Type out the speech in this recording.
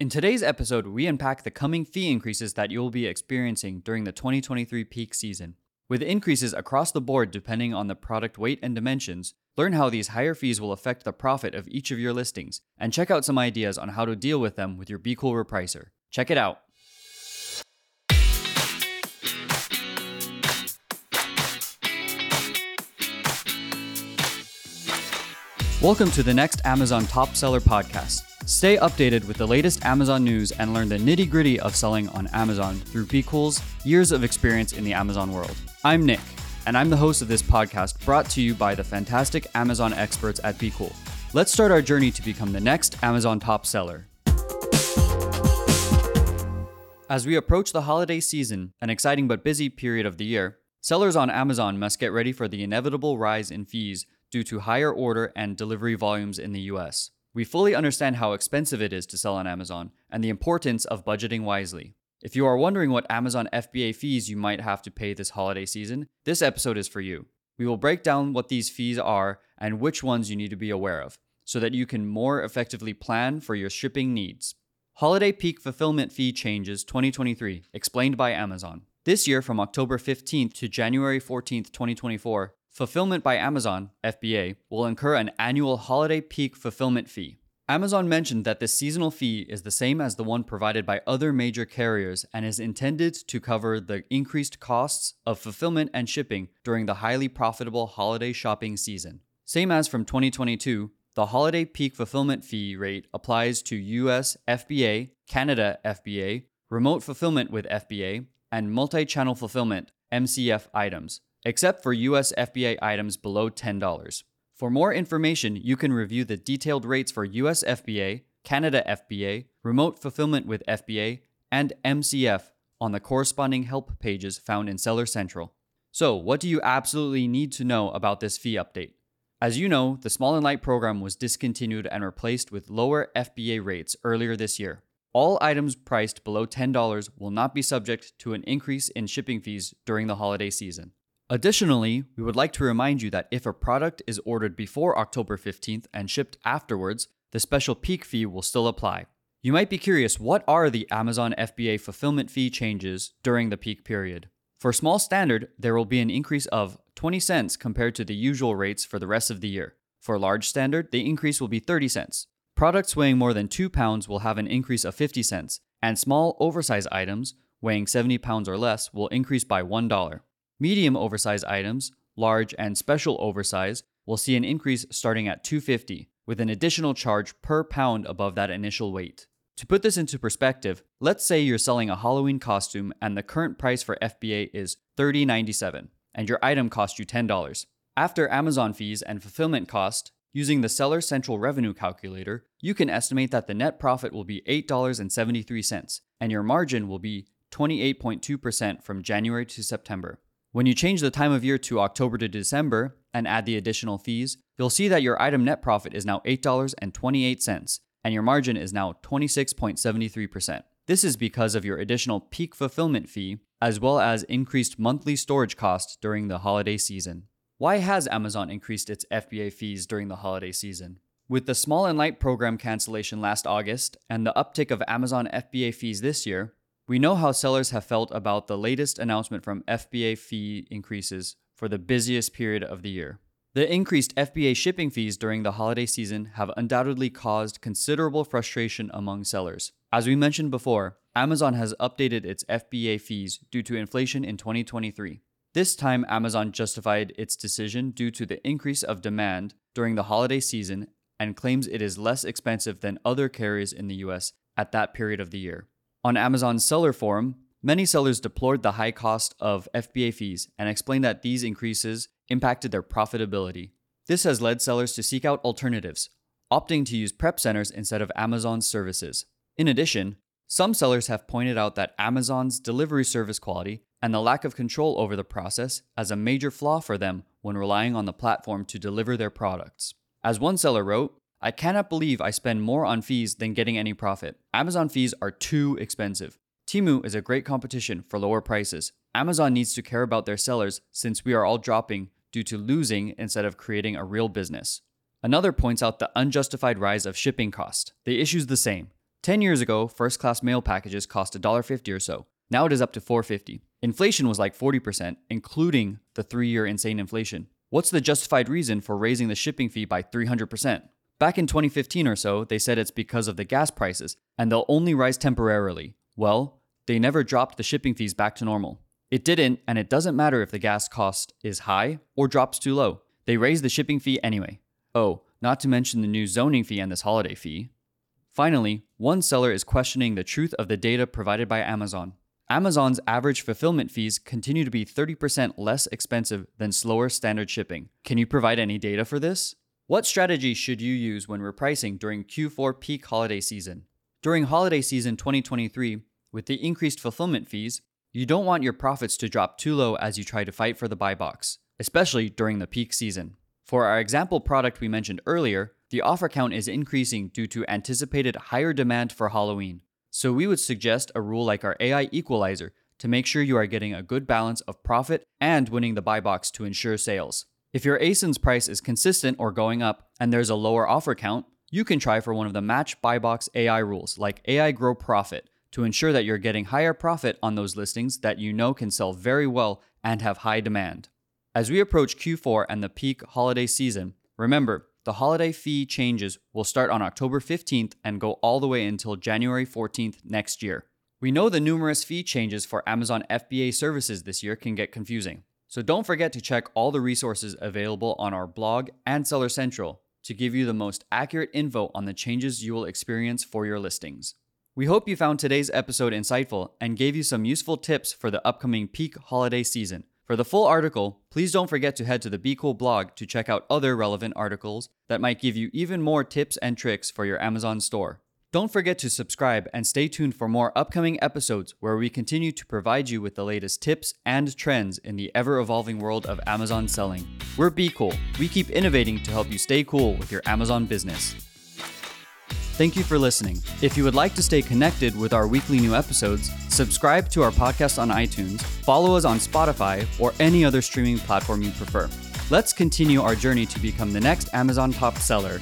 In today's episode, we unpack the coming fee increases that you will be experiencing during the 2023 peak season. With increases across the board depending on the product weight and dimensions, learn how these higher fees will affect the profit of each of your listings, and check out some ideas on how to deal with them with your BQool repricer. Check it out. Welcome to the next Amazon Top Seller Podcast. Stay updated with the latest Amazon news and learn the nitty gritty of selling on Amazon through BQool's years of experience in the Amazon world. I'm Nick, and I'm the host of this podcast brought to you by the fantastic Amazon experts at BQool. Let's start our journey to become the next Amazon top seller. As we approach the holiday season, an exciting but busy period of the year, sellers on Amazon must get ready for the inevitable rise in fees due to higher order and delivery volumes in the US. We fully understand how expensive it is to sell on Amazon and the importance of budgeting wisely. If you are wondering what Amazon FBA fees you might have to pay this holiday season, this episode is for you. We will break down what these fees are and which ones you need to be aware of, so that you can more effectively plan for your shipping needs. Holiday Peak Fulfillment Fee Changes 2023, explained by Amazon. This year, from October 15th to January 14th, 2024, Fulfillment by Amazon, FBA, will incur an annual holiday peak fulfillment fee. Amazon mentioned that this seasonal fee is the same as the one provided by other major carriers and is intended to cover the increased costs of fulfillment and shipping during the highly profitable holiday shopping season. Same as from 2022, the holiday peak fulfillment fee rate applies to US FBA, Canada FBA, remote fulfillment with FBA, and multi channel fulfillment MCF items except for US FBA items below $10. For more information, you can review the detailed rates for US FBA, Canada FBA, remote fulfillment with FBA, and MCF on the corresponding help pages found in Seller Central. So, what do you absolutely need to know about this fee update? As you know, the Small and Light program was discontinued and replaced with lower FBA rates earlier this year. All items priced below $10 will not be subject to an increase in shipping fees during the holiday season. Additionally, we would like to remind you that if a product is ordered before October 15th and shipped afterwards, the special peak fee will still apply. You might be curious what are the Amazon FBA fulfillment fee changes during the peak period? For small standard, there will be an increase of 20 cents compared to the usual rates for the rest of the year. For large standard, the increase will be 30 cents. Products weighing more than 2 pounds will have an increase of 50 cents, and small oversized items weighing 70 pounds or less will increase by $1. Medium oversized items, large and special oversize, will see an increase starting at 250 with an additional charge per pound above that initial weight. To put this into perspective, let's say you're selling a Halloween costume and the current price for FBA is $30.97 and your item cost you $10. After Amazon fees and fulfillment cost, using the Seller Central Revenue Calculator, you can estimate that the net profit will be $8.73 and your margin will be 28.2% from January to September. When you change the time of year to October to December and add the additional fees, you'll see that your item net profit is now $8.28 and your margin is now 26.73%. This is because of your additional peak fulfillment fee as well as increased monthly storage costs during the holiday season. Why has Amazon increased its FBA fees during the holiday season? With the Small and Light program cancellation last August and the uptick of Amazon FBA fees this year, we know how sellers have felt about the latest announcement from FBA fee increases for the busiest period of the year. The increased FBA shipping fees during the holiday season have undoubtedly caused considerable frustration among sellers. As we mentioned before, Amazon has updated its FBA fees due to inflation in 2023. This time, Amazon justified its decision due to the increase of demand during the holiday season and claims it is less expensive than other carriers in the US at that period of the year. On Amazon's seller forum, many sellers deplored the high cost of FBA fees and explained that these increases impacted their profitability. This has led sellers to seek out alternatives, opting to use prep centers instead of Amazon's services. In addition, some sellers have pointed out that Amazon's delivery service quality and the lack of control over the process as a major flaw for them when relying on the platform to deliver their products. As one seller wrote, I cannot believe I spend more on fees than getting any profit. Amazon fees are too expensive. Temu is a great competition for lower prices. Amazon needs to care about their sellers since we are all dropping due to losing instead of creating a real business. Another points out the unjustified rise of shipping cost. The issue's the same. 10 years ago, first class mail packages cost $1.50 or so. Now it is up to $4.50. Inflation was like 40%, including the three year insane inflation. What's the justified reason for raising the shipping fee by 300%? Back in 2015 or so, they said it's because of the gas prices, and they'll only rise temporarily. Well, they never dropped the shipping fees back to normal. It didn't, and it doesn't matter if the gas cost is high or drops too low. They raised the shipping fee anyway. Oh, not to mention the new zoning fee and this holiday fee. Finally, one seller is questioning the truth of the data provided by Amazon. Amazon's average fulfillment fees continue to be 30% less expensive than slower standard shipping. Can you provide any data for this? What strategy should you use when repricing during Q4 peak holiday season? During holiday season 2023, with the increased fulfillment fees, you don't want your profits to drop too low as you try to fight for the buy box, especially during the peak season. For our example product we mentioned earlier, the offer count is increasing due to anticipated higher demand for Halloween. So we would suggest a rule like our AI equalizer to make sure you are getting a good balance of profit and winning the buy box to ensure sales. If your ASIN's price is consistent or going up and there's a lower offer count, you can try for one of the match buy box AI rules like AI grow profit to ensure that you're getting higher profit on those listings that you know can sell very well and have high demand. As we approach Q4 and the peak holiday season, remember the holiday fee changes will start on October 15th and go all the way until January 14th next year. We know the numerous fee changes for Amazon FBA services this year can get confusing. So don't forget to check all the resources available on our blog and Seller Central to give you the most accurate info on the changes you will experience for your listings. We hope you found today's episode insightful and gave you some useful tips for the upcoming peak holiday season. For the full article, please don't forget to head to the BQool blog to check out other relevant articles that might give you even more tips and tricks for your Amazon store. Don't forget to subscribe and stay tuned for more upcoming episodes where we continue to provide you with the latest tips and trends in the ever evolving world of Amazon selling. We're BQool. We keep innovating to help you stay cool with your Amazon business. Thank you for listening. If you would like to stay connected with our weekly new episodes, subscribe to our podcast on iTunes, follow us on Spotify, or any other streaming platform you prefer. Let's continue our journey to become the next Amazon top seller